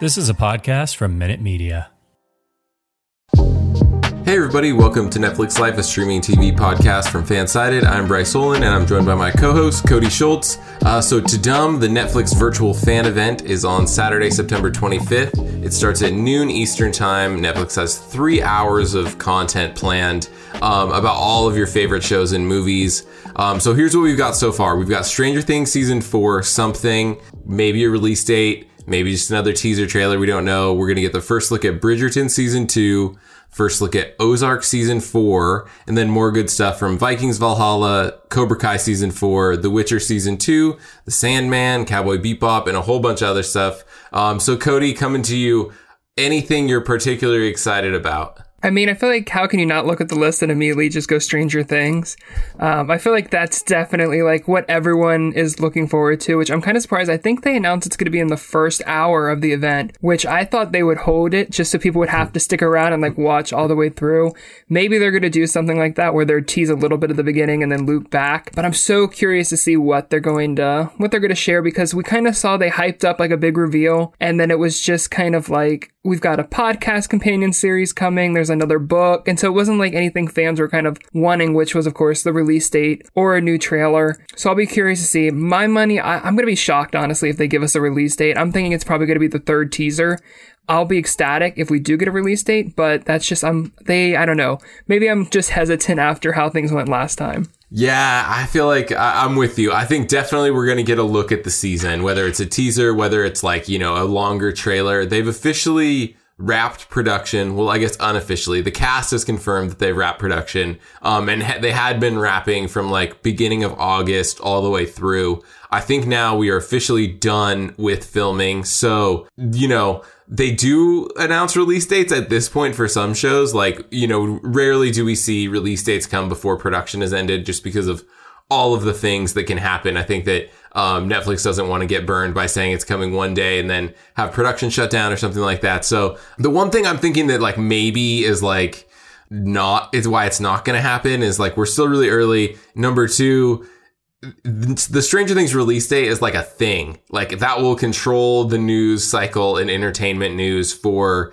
This is a podcast from Minute Media. Hey everybody, welcome to Netflix Life, a streaming TV podcast from Fansided. I'm Bryce Olin and I'm joined by my co-host Cody Schultz. Uh, so Tudum, the Netflix virtual fan event, is on Saturday, September 25th. It starts at noon Eastern Time. Netflix has three hours of content planned um, about all of your favorite shows and movies. Um, so here's what we've got so far. We've got Stranger Things season four, something, maybe a release date, maybe just another teaser trailer. We don't know. We're gonna get the first look at Bridgerton season two first look at Ozark season four, and then more good stuff from Vikings Valhalla, Cobra Kai season four, The Witcher season two, The Sandman, Cowboy Bebop, and a whole bunch of other stuff. Um, so Cody, coming to you, anything you're particularly excited about? I mean, I feel like how can you not look at the list and immediately just go Stranger Things? Um, I feel like that's definitely like what everyone is looking forward to, which I'm kind of surprised. I think they announced it's going to be in the first hour of the event, which I thought they would hold it just so people would have to stick around and like watch all the way through. Maybe they're going to do something like that where they tease a little bit at the beginning and then loop back. But I'm so curious to see what they're going to what they're going to share because we kind of saw they hyped up like a big reveal and then it was just kind of like we've got a podcast companion series coming. There's another book. And so it wasn't like anything fans were kind of wanting, which was, of course, the release date or a new trailer. So I'll be curious to see. My money, I, am going to be shocked, honestly, if they give us a release date. I'm thinking it's probably going to be the third teaser. I'll be ecstatic if we do get a release date, but that's just, I'm, they, I don't know. Maybe I'm just hesitant after how things went last time. Yeah, I feel like I, am with you. I think definitely we're going to get a look at the season, whether it's a teaser, whether it's like, you know, a longer trailer. They've officially wrapped production. Well, I guess unofficially, the cast has confirmed that they've wrapped production. Um, and ha- they had been wrapping from like beginning of August all the way through. I think now we are officially done with filming. So, you know, they do announce release dates at this point for some shows. Like, you know, rarely do we see release dates come before production has ended just because of all of the things that can happen. I think that um, Netflix doesn't want to get burned by saying it's coming one day and then have production shut down or something like that. So the one thing I'm thinking that like maybe is like not is why it's not going to happen is like we're still really early. Number two, the Stranger Things release date is like a thing. Like that will control the news cycle and entertainment news for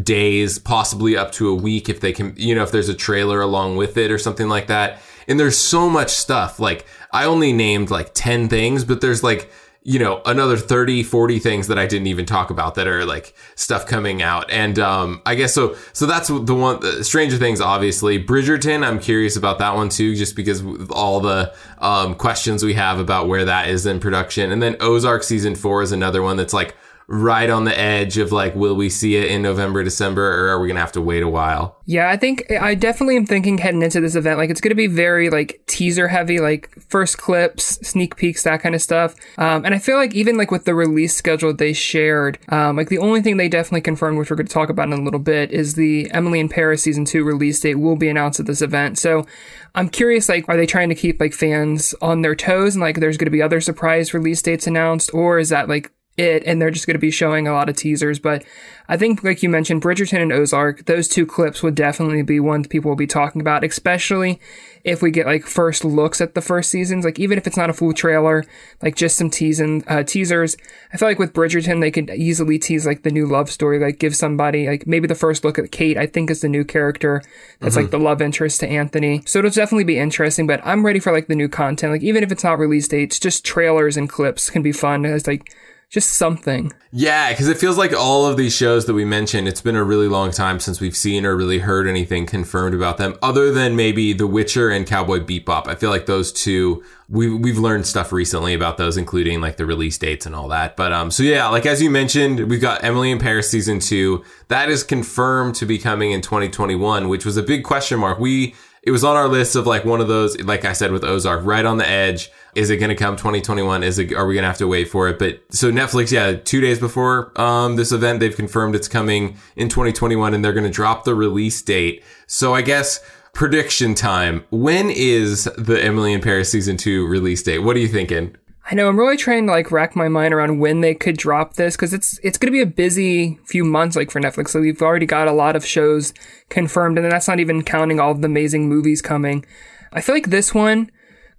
days, possibly up to a week if they can, you know, if there's a trailer along with it or something like that. And there's so much stuff. Like I only named like 10 things, but there's like you know, another 30, 40 things that I didn't even talk about that are like stuff coming out. And, um, I guess so, so that's the one, uh, Stranger Things, obviously. Bridgerton, I'm curious about that one too, just because all the, um, questions we have about where that is in production. And then Ozark season four is another one that's like, right on the edge of like, will we see it in November, December, or are we going to have to wait a while? Yeah, I think I definitely am thinking heading into this event, like it's going to be very like teaser heavy, like first clips, sneak peeks, that kind of stuff. Um, and I feel like even like with the release schedule they shared, um, like the only thing they definitely confirmed, which we're going to talk about in a little bit, is the Emily in Paris season two release date will be announced at this event. So I'm curious, like, are they trying to keep like fans on their toes and like there's going to be other surprise release dates announced, or is that like it and they're just going to be showing a lot of teasers but i think like you mentioned bridgerton and ozark those two clips would definitely be ones people will be talking about especially if we get like first looks at the first seasons. Like even if it's not a full trailer like just some teasing uh, teasers. I feel like with bridgerton they could easily tease like the new love story like give somebody like maybe the first look at kate i think is the new character that's mm-hmm. like the love interest to anthony. So it'll definitely be interesting but i'm ready for like the new content. Like even if it's not release dates just trailers and clips can be fun it's like just something. Yeah, because it feels like all of these shows that we mentioned, it's been a really long time since we've seen or really heard anything confirmed about them, other than maybe The Witcher and Cowboy Bebop. I feel like those two, we, we've learned stuff recently about those, including like the release dates and all that. But um, so yeah, like as you mentioned, we've got Emily in Paris season two. That is confirmed to be coming in 2021, which was a big question mark. We it was on our list of like one of those, like I said with Ozark, right on the edge. Is it going to come 2021? Is it, are we going to have to wait for it? But so Netflix, yeah, two days before, um, this event, they've confirmed it's coming in 2021 and they're going to drop the release date. So I guess prediction time. When is the Emily in Paris season two release date? What are you thinking? I know I'm really trying to like rack my mind around when they could drop this because it's it's going to be a busy few months like for Netflix. So we've already got a lot of shows confirmed, and that's not even counting all the amazing movies coming. I feel like this one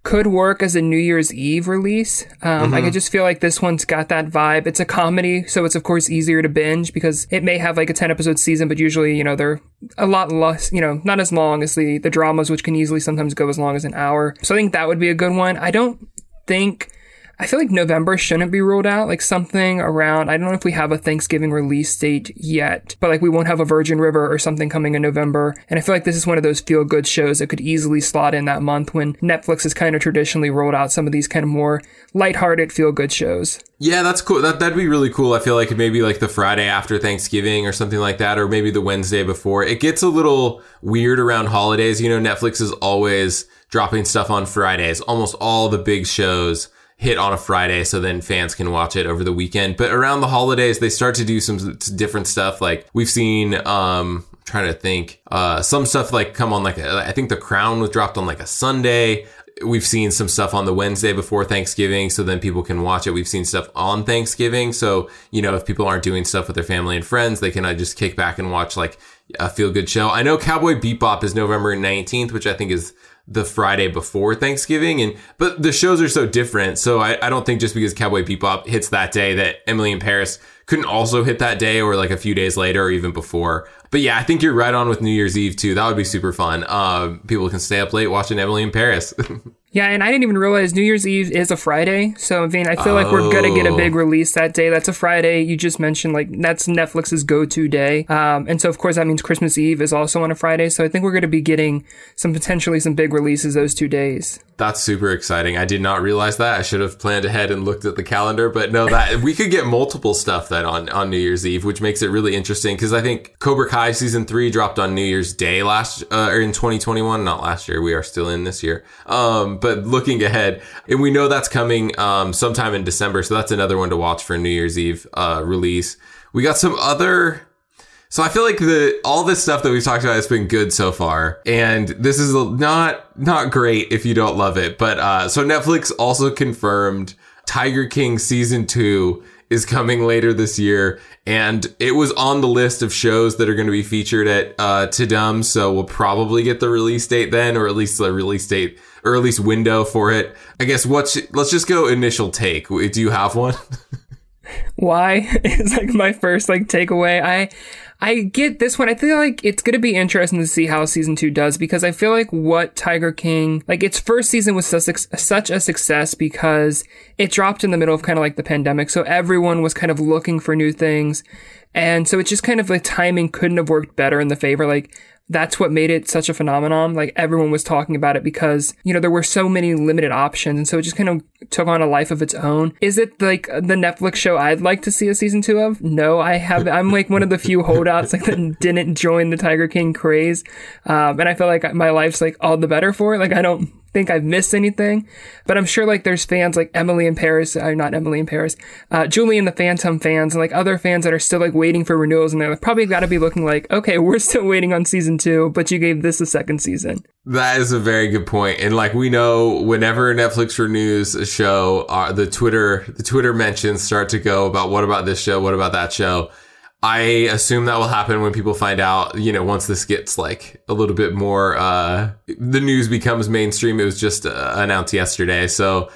could work as a New Year's Eve release. Um, mm-hmm. I just feel like this one's got that vibe. It's a comedy, so it's of course easier to binge because it may have like a 10 episode season, but usually, you know, they're a lot less, you know, not as long as the, the dramas, which can easily sometimes go as long as an hour. So I think that would be a good one. I don't think I feel like November shouldn't be ruled out. Like something around, I don't know if we have a Thanksgiving release date yet, but like we won't have a Virgin River or something coming in November. And I feel like this is one of those feel good shows that could easily slot in that month when Netflix has kind of traditionally rolled out some of these kind of more lighthearted feel good shows. Yeah, that's cool. That that'd be really cool. I feel like maybe like the Friday after Thanksgiving or something like that, or maybe the Wednesday before. It gets a little weird around holidays. You know, Netflix is always dropping stuff on Fridays. Almost all the big shows hit on a Friday so then fans can watch it over the weekend. But around the holidays, they start to do some different stuff. Like we've seen, um, trying to think, uh, some stuff like come on like, a, I think The Crown was dropped on like a Sunday. We've seen some stuff on the Wednesday before Thanksgiving, so then people can watch it. We've seen stuff on Thanksgiving. So, you know, if people aren't doing stuff with their family and friends, they can uh, just kick back and watch like a feel good show. I know Cowboy Bebop is November 19th, which I think is the Friday before Thanksgiving. And but the shows are so different. So I, I don't think just because Cowboy Bebop hits that day that Emily in Paris couldn't also hit that day or like a few days later or even before. But yeah, I think you're right on with New Year's Eve too. That would be super fun. Uh, people can stay up late watching Emily in Paris. Yeah, and I didn't even realize New Year's Eve is a Friday. So, I mean, I feel oh. like we're gonna get a big oh. release that day. That's a Friday. You just mentioned like that's Netflix's go-to day. Um, and so of course that means Christmas Eve is also on a Friday. So I think we're gonna be getting some potentially some big releases those two days. That's super exciting. I did not realize that. I should have planned ahead and looked at the calendar, but no, that we could get multiple stuff then on on New Year's Eve, which makes it really interesting because I think Cobra Kai season three dropped on New Year's Day last uh, or in 2021, not last year. We are still in this year. Um, but looking ahead, and we know that's coming um, sometime in December, so that's another one to watch for New Year's Eve uh, release. We got some other so I feel like the all this stuff that we've talked about has been good so far, and this is not not great if you don't love it. But uh, so Netflix also confirmed Tiger King season two is coming later this year, and it was on the list of shows that are going to be featured at uh, Tudum. So we'll probably get the release date then, or at least the release date or at least window for it. I guess what's let's just go initial take. Do you have one? Why is like my first like takeaway. I I get this one. I feel like it's going to be interesting to see how season two does because I feel like what Tiger King, like its first season was such, such a success because it dropped in the middle of kind of like the pandemic. So everyone was kind of looking for new things. And so it's just kind of like timing couldn't have worked better in the favor. Like that's what made it such a phenomenon. Like everyone was talking about it because, you know, there were so many limited options. And so it just kind of took on a life of its own. Is it like the Netflix show I'd like to see a season two of? No, I have, I'm like one of the few holdouts like that didn't join the Tiger King craze. Um, and I feel like my life's like all the better for it. Like I don't think I've missed anything, but I'm sure like there's fans like Emily in Paris, uh, not Emily in Paris, uh, Julie and the Phantom fans, and like other fans that are still like waiting for renewals, and they're like, probably got to be looking like, okay, we're still waiting on season two, but you gave this a second season. That is a very good point, and like we know, whenever Netflix renews a show, uh, the Twitter the Twitter mentions start to go about what about this show, what about that show I assume that will happen when people find out, you know, once this gets like a little bit more, uh, the news becomes mainstream. It was just uh, announced yesterday. So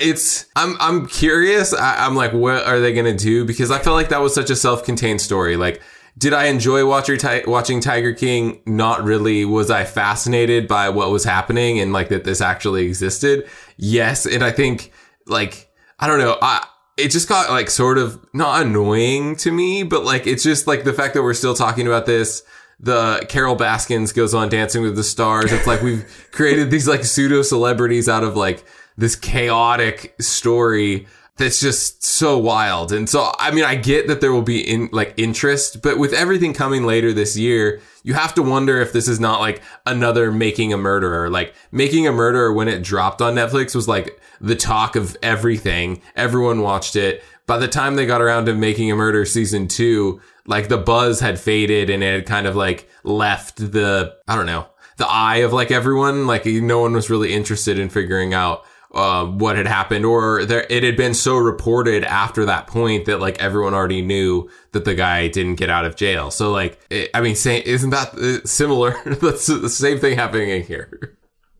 it's, I'm, I'm curious. I, am like, what are they going to do? Because I felt like that was such a self-contained story. Like, did I enjoy watching Tiger King? Not really. Was I fascinated by what was happening and like that this actually existed? Yes. And I think like, I don't know. I, it just got like sort of not annoying to me, but like it's just like the fact that we're still talking about this. The Carol Baskins goes on Dancing with the Stars. It's like we've created these like pseudo celebrities out of like this chaotic story that's just so wild. And so, I mean, I get that there will be in like interest, but with everything coming later this year, you have to wonder if this is not like another making a murderer. Like making a murderer when it dropped on Netflix was like the talk of everything. Everyone watched it. By the time they got around to making a murder season two, like the buzz had faded and it had kind of like left the, I don't know, the eye of like everyone. Like no one was really interested in figuring out uh, what had happened, or there it had been so reported after that point that like everyone already knew that the guy didn't get out of jail. So like, it, I mean, say, isn't that uh, similar? That's the same thing happening in here.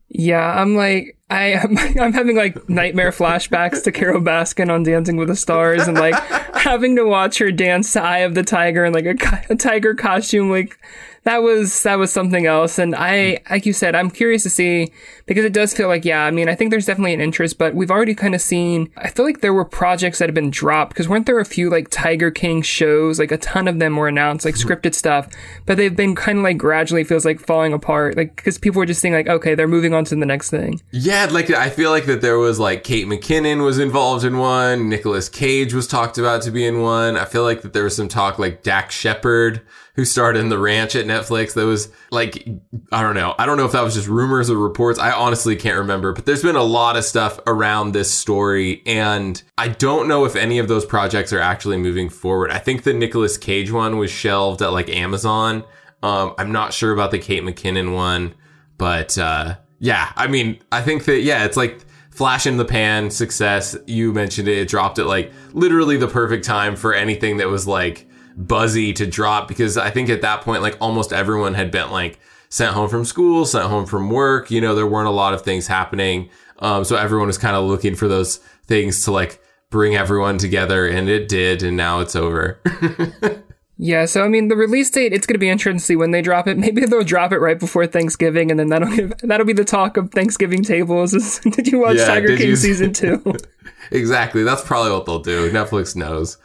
Yeah, I'm like I am I'm having like nightmare flashbacks to Carol Baskin on Dancing with the Stars and like having to watch her dance to Eye of the Tiger in like a, a tiger costume like that was that was something else. And I, like you said, I'm curious to see because it does feel like, yeah, I mean, I think there's definitely an interest, but we've already kind of seen. I feel like there were projects that have been dropped because weren't there a few like Tiger King shows? Like a ton of them were announced, like mm-hmm. scripted stuff, but they've been kind of like gradually feels like falling apart, like because people were just saying like, okay, they're moving on to the next thing. Yeah, like I feel like that there was like Kate McKinnon was involved in one, Nicolas Cage was talked about to be in one. I feel like that there was some talk like Dax Shepard who starred in The Ranch at Netflix. That was like, I don't know. I don't know if that was just rumors or reports. I honestly can't remember, but there's been a lot of stuff around this story. And I don't know if any of those projects are actually moving forward. I think the Nicolas Cage one was shelved at like Amazon. Um, I'm not sure about the Kate McKinnon one, but, uh, yeah, I mean, I think that, yeah, it's like, flash in the pan success. You mentioned it. It dropped at like literally the perfect time for anything that was like buzzy to drop because I think at that point, like almost everyone had been like sent home from school, sent home from work. You know, there weren't a lot of things happening. Um, so everyone was kind of looking for those things to like bring everyone together and it did. And now it's over. Yeah, so I mean, the release date, it's going to be interesting to see when they drop it. Maybe they'll drop it right before Thanksgiving, and then that'll give, that'll be the talk of Thanksgiving tables. Is, did you watch yeah, Tiger King you... season two? exactly. That's probably what they'll do. Netflix knows.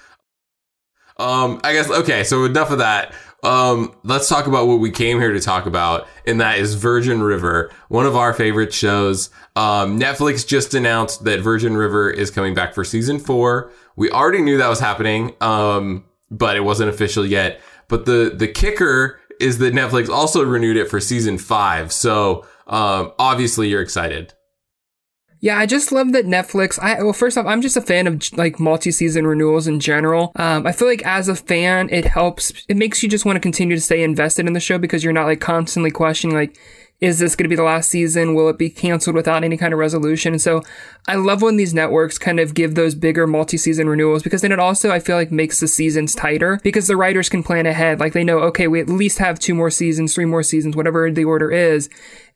Um, I guess okay. So enough of that. Um, let's talk about what we came here to talk about, and that is Virgin River, one of our favorite shows. Um, Netflix just announced that Virgin River is coming back for season four. We already knew that was happening, um, but it wasn't official yet. But the the kicker is that Netflix also renewed it for season five. So um, obviously, you're excited. Yeah, I just love that Netflix. I well, first off, I'm just a fan of like multi-season renewals in general. Um, I feel like as a fan, it helps. It makes you just want to continue to stay invested in the show because you're not like constantly questioning like, is this going to be the last season? Will it be canceled without any kind of resolution? And so I love when these networks kind of give those bigger multi-season renewals because then it also, I feel like makes the seasons tighter because the writers can plan ahead. Like they know, okay, we at least have two more seasons, three more seasons, whatever the order is.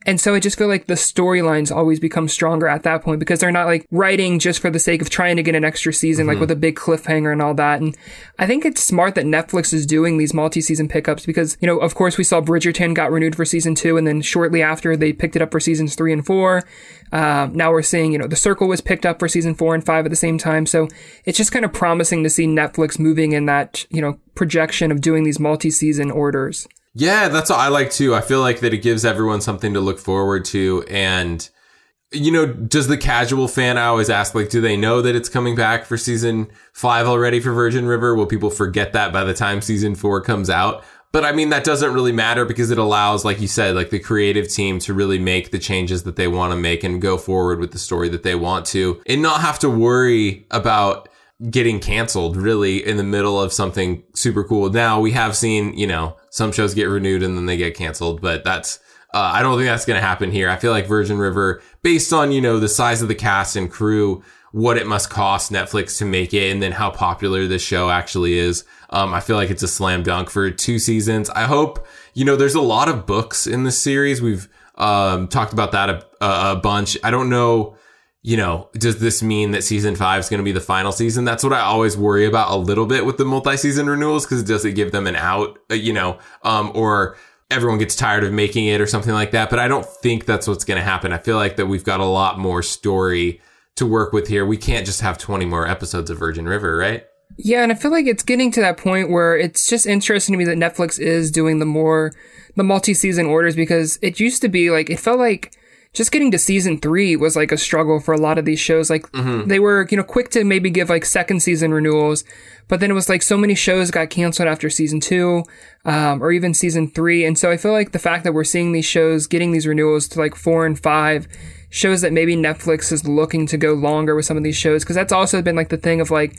And so I just feel like the storylines always become stronger at that point because they're not like writing just for the sake of trying to get an extra season, mm-hmm. like with a big cliffhanger and all that. And I think it's smart that Netflix is doing these multi-season pickups because, you know, of course we saw Bridgerton got renewed for season two and then shortly after they picked it up for seasons three and four. Uh, now we're seeing, you know, The Circle was picked up for season four and five at the same time. So it's just kind of promising to see Netflix moving in that, you know, projection of doing these multi-season orders. Yeah, that's what I like too. I feel like that it gives everyone something to look forward to. And, you know, does the casual fan, I always ask, like, do they know that it's coming back for season five already for Virgin River? Will people forget that by the time season four comes out? But I mean, that doesn't really matter because it allows, like you said, like the creative team to really make the changes that they want to make and go forward with the story that they want to and not have to worry about getting canceled really in the middle of something super cool. Now we have seen, you know, some shows get renewed and then they get canceled, but that's, uh, I don't think that's going to happen here. I feel like Virgin River, based on, you know, the size of the cast and crew, what it must cost Netflix to make it, and then how popular this show actually is. Um, I feel like it's a slam dunk for two seasons. I hope, you know, there's a lot of books in this series. We've, um, talked about that a, a bunch. I don't know you know, does this mean that season five is going to be the final season? That's what I always worry about a little bit with the multi-season renewals because it does it give them an out, uh, you know, um, or everyone gets tired of making it or something like that. But I don't think that's what's going to happen. I feel like that we've got a lot more story to work with here. We can't just have 20 more episodes of Virgin River, right? Yeah, and I feel like it's getting to that point where it's just interesting to me that Netflix is doing the more the multi-season orders because it used to be like it felt like just getting to season three was like a struggle for a lot of these shows. Like mm-hmm. they were, you know, quick to maybe give like second season renewals, but then it was like so many shows got canceled after season two, um, or even season three. And so I feel like the fact that we're seeing these shows getting these renewals to like four and five shows that maybe Netflix is looking to go longer with some of these shows. Cause that's also been like the thing of like,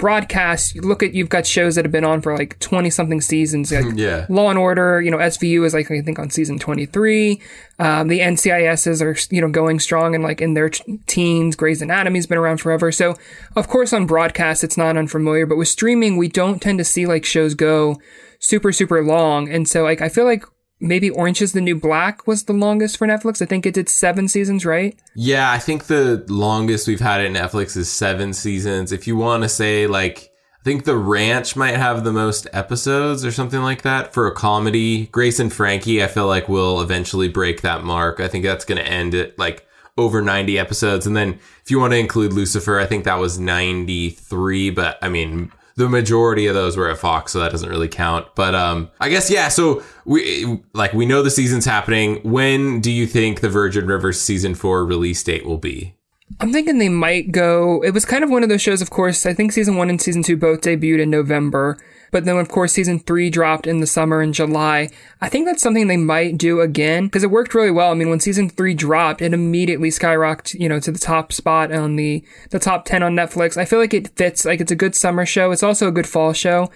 broadcast, you look at you've got shows that have been on for like twenty something seasons. Like yeah, Law and Order. You know, SVU is like I think on season twenty three. Um, the NCISs are you know going strong and like in their teens. Grey's Anatomy's been around forever. So of course on broadcast it's not unfamiliar, but with streaming we don't tend to see like shows go super super long, and so like I feel like maybe Orange is the New Black was the longest for Netflix. I think it did seven seasons, right? Yeah, I think the longest we've had at Netflix is seven seasons. If you want to say like, I think The Ranch might have the most episodes or something like that for a comedy. Grace and Frankie, I feel like will eventually break that mark. I think that's going to end at like over 90 episodes. And then if you want to include Lucifer, I think that was 93. But I mean, the majority of those were at Fox, so that doesn't really count. But um, I guess yeah. So we like we know the season's happening. When do you think the Virgin River season four release date will be? I'm thinking they might go. It was kind of one of those shows. Of course, I think season one and season two both debuted in November. But then, of course, season three dropped in the summer in July. I think that's something they might do again because it worked really well. I mean, when season three dropped, it immediately skyrocketed, you know, to the top spot on the, the top 10 on Netflix. I feel like it fits, like it's a good summer show. It's also a good fall show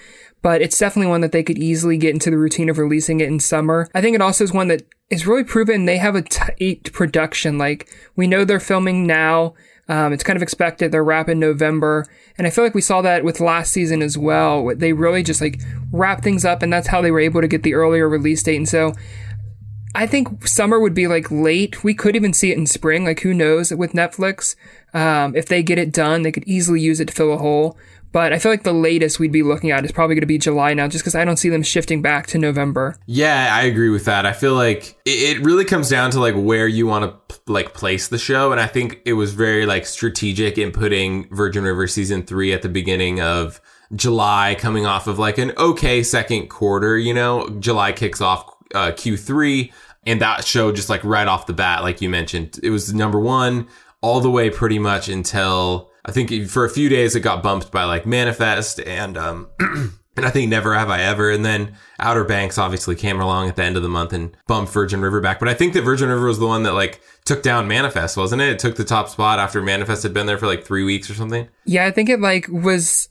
but it's definitely one that they could easily get into the routine of releasing it in summer. I think it also is one that is really proven they have a tight production. Like we know they're filming now. Um, it's kind of expected. They're wrapping November. And I feel like we saw that with last season as well. They really just like wrap things up and that's how they were able to get the earlier release date. And so I think summer would be like late. We could even see it in spring. Like who knows with Netflix. Um, if they get it done, they could easily use it to fill a hole. But I feel like the latest we'd be looking at is probably going to be July now, just because I don't see them shifting back to November. Yeah, I agree with that. I feel like it really comes down to like where you want to like place the show, and I think it was very like strategic in putting Virgin River season three at the beginning of July, coming off of like an okay second quarter. You know, July kicks off uh, Q3, and that show just like right off the bat, like you mentioned, it was number one all the way pretty much until I think for a few days it got bumped by like Manifest and um and I think Never Have I Ever and then Outer Banks obviously came along at the end of the month and bumped Virgin River back. But I think that Virgin River was the one that like took down Manifest, wasn't it? It took the top spot after Manifest had been there for like 3 weeks or something. Yeah, I think it like was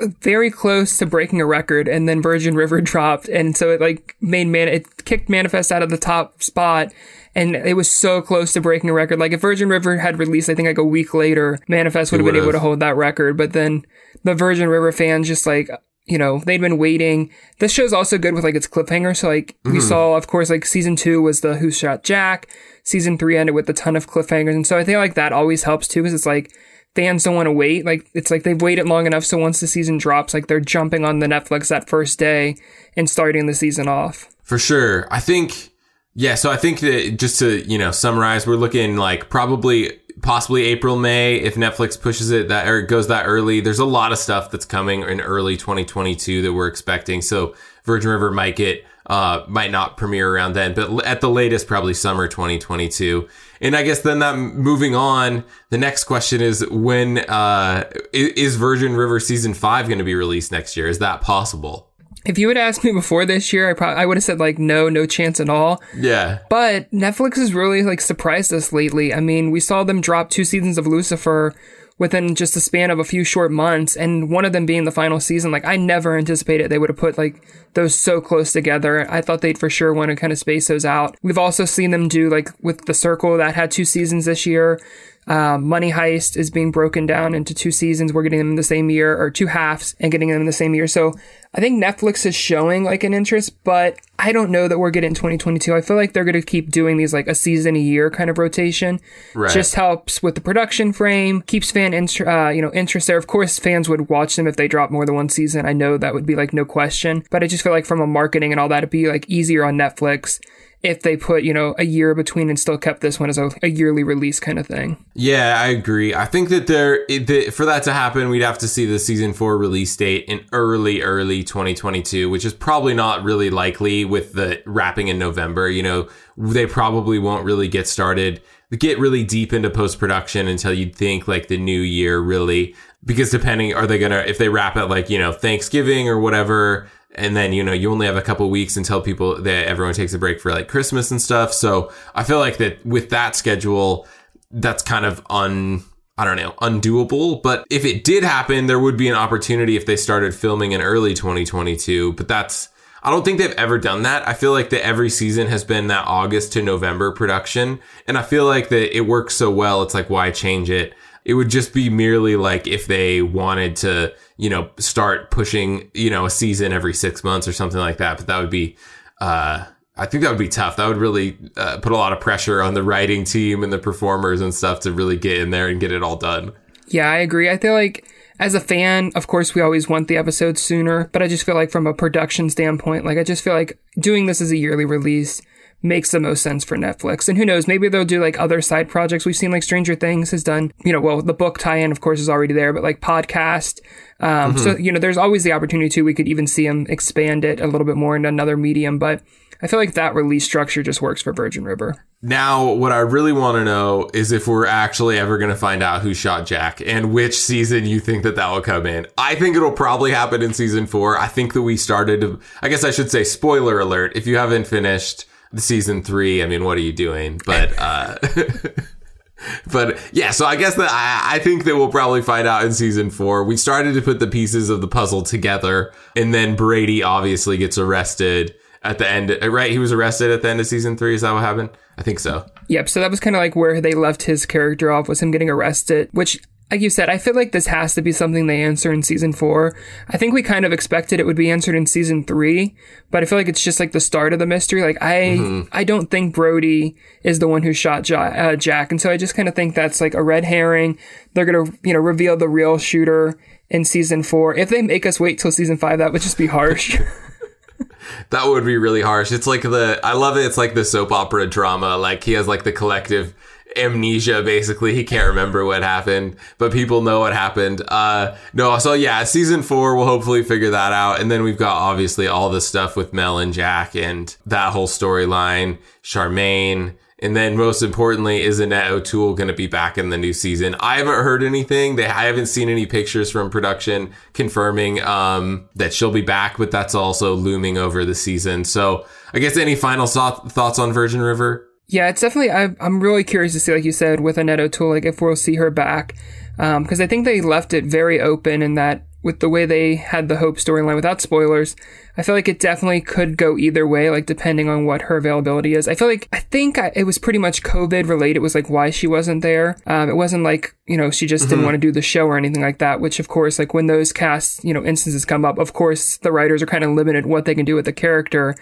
very close to breaking a record and then Virgin River dropped and so it like made man it kicked Manifest out of the top spot and it was so close to breaking a record. Like if Virgin River had released, I think like a week later, Manifest would have been able to hold that record. But then the Virgin River fans just like you know, they'd been waiting. This show's also good with like its cliffhanger. So like mm-hmm. we saw, of course, like season two was the Who Shot Jack. Season three ended with a ton of cliffhangers. And so I think like that always helps too, because it's like fans don't want to wait. Like it's like they've waited long enough. So once the season drops, like they're jumping on the Netflix that first day and starting the season off. For sure. I think yeah, so I think that just to, you know, summarize, we're looking like probably possibly April, May if Netflix pushes it that or goes that early. There's a lot of stuff that's coming in early 2022 that we're expecting. So Virgin River might get uh might not premiere around then, but at the latest probably summer 2022. And I guess then that moving on, the next question is when uh is Virgin River season 5 going to be released next year? Is that possible? If you had asked me before this year, I probably I would have said like no, no chance at all. Yeah. But Netflix has really like surprised us lately. I mean, we saw them drop two seasons of Lucifer within just the span of a few short months, and one of them being the final season. Like I never anticipated they would have put like those so close together. I thought they'd for sure want to kind of space those out. We've also seen them do like with The Circle that had two seasons this year. Uh, Money Heist is being broken down into two seasons. We're getting them in the same year, or two halves, and getting them in the same year. So I think Netflix is showing like an interest, but I don't know that we're getting 2022. I feel like they're going to keep doing these like a season a year kind of rotation. Right. Just helps with the production frame, keeps fan int- uh, you know interest there. Of course, fans would watch them if they drop more than one season. I know that would be like no question, but I just feel like from a marketing and all that, it'd be like easier on Netflix if they put, you know, a year between and still kept this one as a, a yearly release kind of thing. Yeah, I agree. I think that there, that for that to happen, we'd have to see the season four release date in early, early 2022, which is probably not really likely with the wrapping in November. You know, they probably won't really get started, get really deep into post production until you'd think like the new year really, because depending, are they gonna, if they wrap it like, you know, Thanksgiving or whatever, and then you know you only have a couple weeks until people that everyone takes a break for like Christmas and stuff. So I feel like that with that schedule, that's kind of un I don't know undoable. But if it did happen, there would be an opportunity if they started filming in early 2022. But that's I don't think they've ever done that. I feel like that every season has been that August to November production, and I feel like that it works so well. It's like why change it? It would just be merely like if they wanted to, you know, start pushing, you know, a season every six months or something like that. But that would be, uh, I think that would be tough. That would really uh, put a lot of pressure on the writing team and the performers and stuff to really get in there and get it all done. Yeah, I agree. I feel like as a fan, of course, we always want the episodes sooner, but I just feel like from a production standpoint, like I just feel like doing this as a yearly release makes the most sense for Netflix. And who knows, maybe they'll do like other side projects. We've seen like Stranger Things has done, you know, well, the book tie in, of course, is already there, but like podcast. Um, mm-hmm. So, you know, there's always the opportunity to, we could even see them expand it a little bit more into another medium. But I feel like that release structure just works for Virgin River. Now, what I really want to know is if we're actually ever going to find out who shot Jack and which season you think that that will come in. I think it'll probably happen in season four. I think that we started I guess I should say, spoiler alert. If you haven't finished season three, I mean, what are you doing? But, uh, but yeah, so I guess that I, I think that we'll probably find out in season four. We started to put the pieces of the puzzle together, and then Brady obviously gets arrested at the end. Right, he was arrested at the end of season three. Is that what happened? I think so. Yep. So that was kind of like where they left his character off was him getting arrested, which like you said, I feel like this has to be something they answer in season four. I think we kind of expected it would be answered in season three, but I feel like it's just like the start of the mystery. Like I, mm-hmm. I don't think Brady is the one who shot ja- uh, Jack, and so I just kind of think that's like a red herring. They're gonna, you know, reveal the real shooter in season four. If they make us wait till season five, that would just be harsh. that would be really harsh. It's like the I love it. It's like the soap opera drama. Like he has like the collective amnesia basically he can't remember what happened but people know what happened uh no so yeah season four will hopefully figure that out and then we've got obviously all the stuff with mel and jack and that whole storyline charmaine and then most importantly, is Annette O'Toole going to be back in the new season? I haven't heard anything. They, I haven't seen any pictures from production confirming, um, that she'll be back, but that's also looming over the season. So I guess any final thoughts on Virgin River? Yeah, it's definitely. I, am really curious to see, like you said, with Annette O'Toole, like if we'll see her back, because um, I think they left it very open in that with the way they had the Hope storyline without spoilers. I feel like it definitely could go either way, like depending on what her availability is. I feel like I think I, it was pretty much COVID related. It was like why she wasn't there. Um, it wasn't like you know she just mm-hmm. didn't want to do the show or anything like that. Which of course, like when those cast you know instances come up, of course the writers are kind of limited what they can do with the character.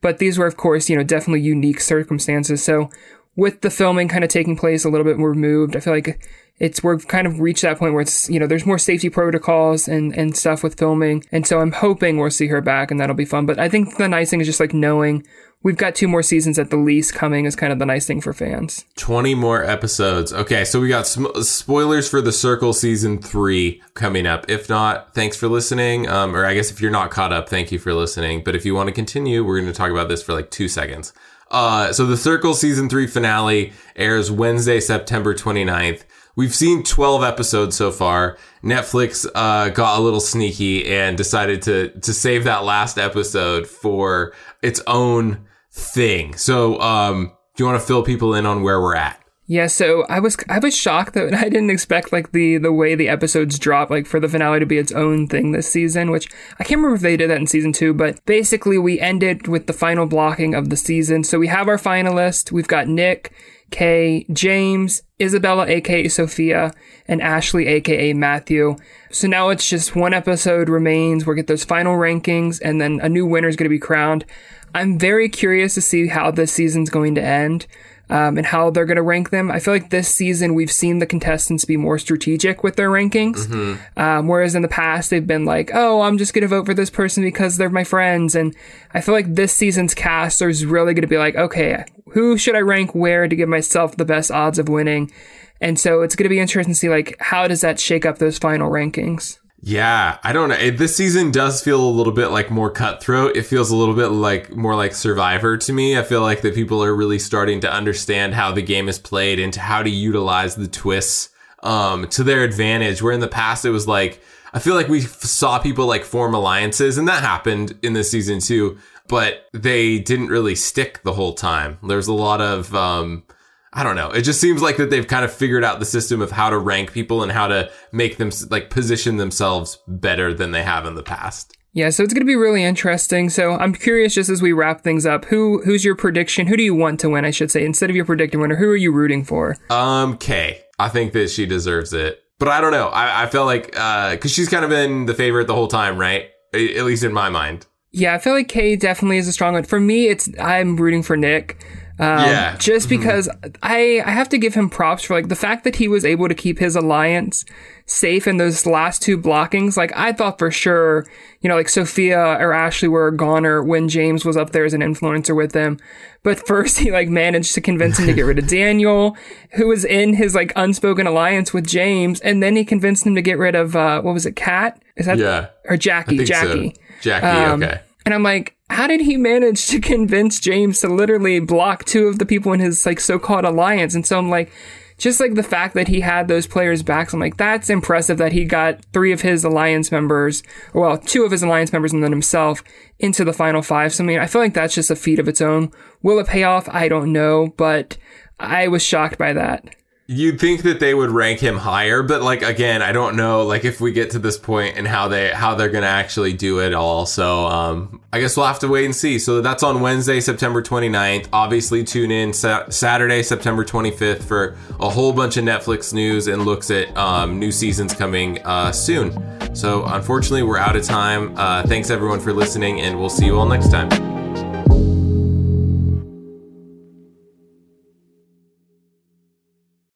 But these were, of course, you know, definitely unique circumstances. So with the filming kind of taking place a little bit more removed, I feel like it's we've kind of reached that point where it's you know there's more safety protocols and and stuff with filming, and so I'm hoping we'll see her back and that'll be fun. But I think the nice thing is just like knowing we've got two more seasons at the least coming is kind of the nice thing for fans. 20 more episodes. Okay, so we got sm- spoilers for The Circle season 3 coming up. If not, thanks for listening. Um, or I guess if you're not caught up, thank you for listening. But if you want to continue, we're going to talk about this for like 2 seconds. Uh, so The Circle season 3 finale airs Wednesday, September 29th. We've seen 12 episodes so far. Netflix uh, got a little sneaky and decided to to save that last episode for its own thing. So, um, do you want to fill people in on where we're at? Yeah, so I was I was shocked that I didn't expect like the the way the episodes drop like for the finale to be its own thing this season, which I can't remember if they did that in season 2, but basically we ended with the final blocking of the season. So we have our finalist, we've got Nick, Kay, James, Isabella aka Sophia, and Ashley aka Matthew. So now it's just one episode remains. We'll get those final rankings and then a new winner is going to be crowned. I'm very curious to see how this season's going to end um, and how they're going to rank them. I feel like this season we've seen the contestants be more strategic with their rankings, mm-hmm. um, whereas in the past they've been like, "Oh, I'm just going to vote for this person because they're my friends." And I feel like this season's cast is really going to be like, "Okay, who should I rank where to give myself the best odds of winning?" And so it's going to be interesting to see like how does that shake up those final rankings. Yeah, I don't know. This season does feel a little bit like more cutthroat. It feels a little bit like more like Survivor to me. I feel like that people are really starting to understand how the game is played and to how to utilize the twists um, to their advantage. Where in the past it was like I feel like we saw people like form alliances, and that happened in this season too. But they didn't really stick the whole time. There's a lot of um, I don't know. It just seems like that they've kind of figured out the system of how to rank people and how to make them like position themselves better than they have in the past. Yeah, so it's going to be really interesting. So I'm curious, just as we wrap things up, who who's your prediction? Who do you want to win? I should say instead of your predicting winner, who are you rooting for? Um, Kay. I think that she deserves it, but I don't know. I, I feel like uh because uh, she's kind of been the favorite the whole time, right? At least in my mind. Yeah, I feel like Kay definitely is a strong one. For me, it's I'm rooting for Nick. Um, yeah. Just mm-hmm. because mm-hmm. I, I have to give him props for like the fact that he was able to keep his alliance safe in those last two blockings. Like I thought for sure, you know, like Sophia or Ashley were a goner when James was up there as an influencer with them. But first he like managed to convince him to get rid of Daniel, who was in his like unspoken alliance with James. And then he convinced him to get rid of, uh, what was it? Kat? Is that, yeah. or Jackie? Jackie. So. Jackie. Um, okay. And I'm like, how did he manage to convince James to literally block two of the people in his like so-called alliance? And so I'm like, just like the fact that he had those players back, I'm like, that's impressive that he got three of his alliance members, well, two of his alliance members and then himself into the final five. So I mean, I feel like that's just a feat of its own. Will it pay off? I don't know, but I was shocked by that. You'd think that they would rank him higher, but like again, I don't know like if we get to this point and how they how they're gonna actually do it all. So um, I guess we'll have to wait and see. So that's on Wednesday, September 29th. Obviously, tune in sa- Saturday, September 25th for a whole bunch of Netflix news and looks at um, new seasons coming uh, soon. So unfortunately, we're out of time. Uh, thanks everyone for listening, and we'll see you all next time.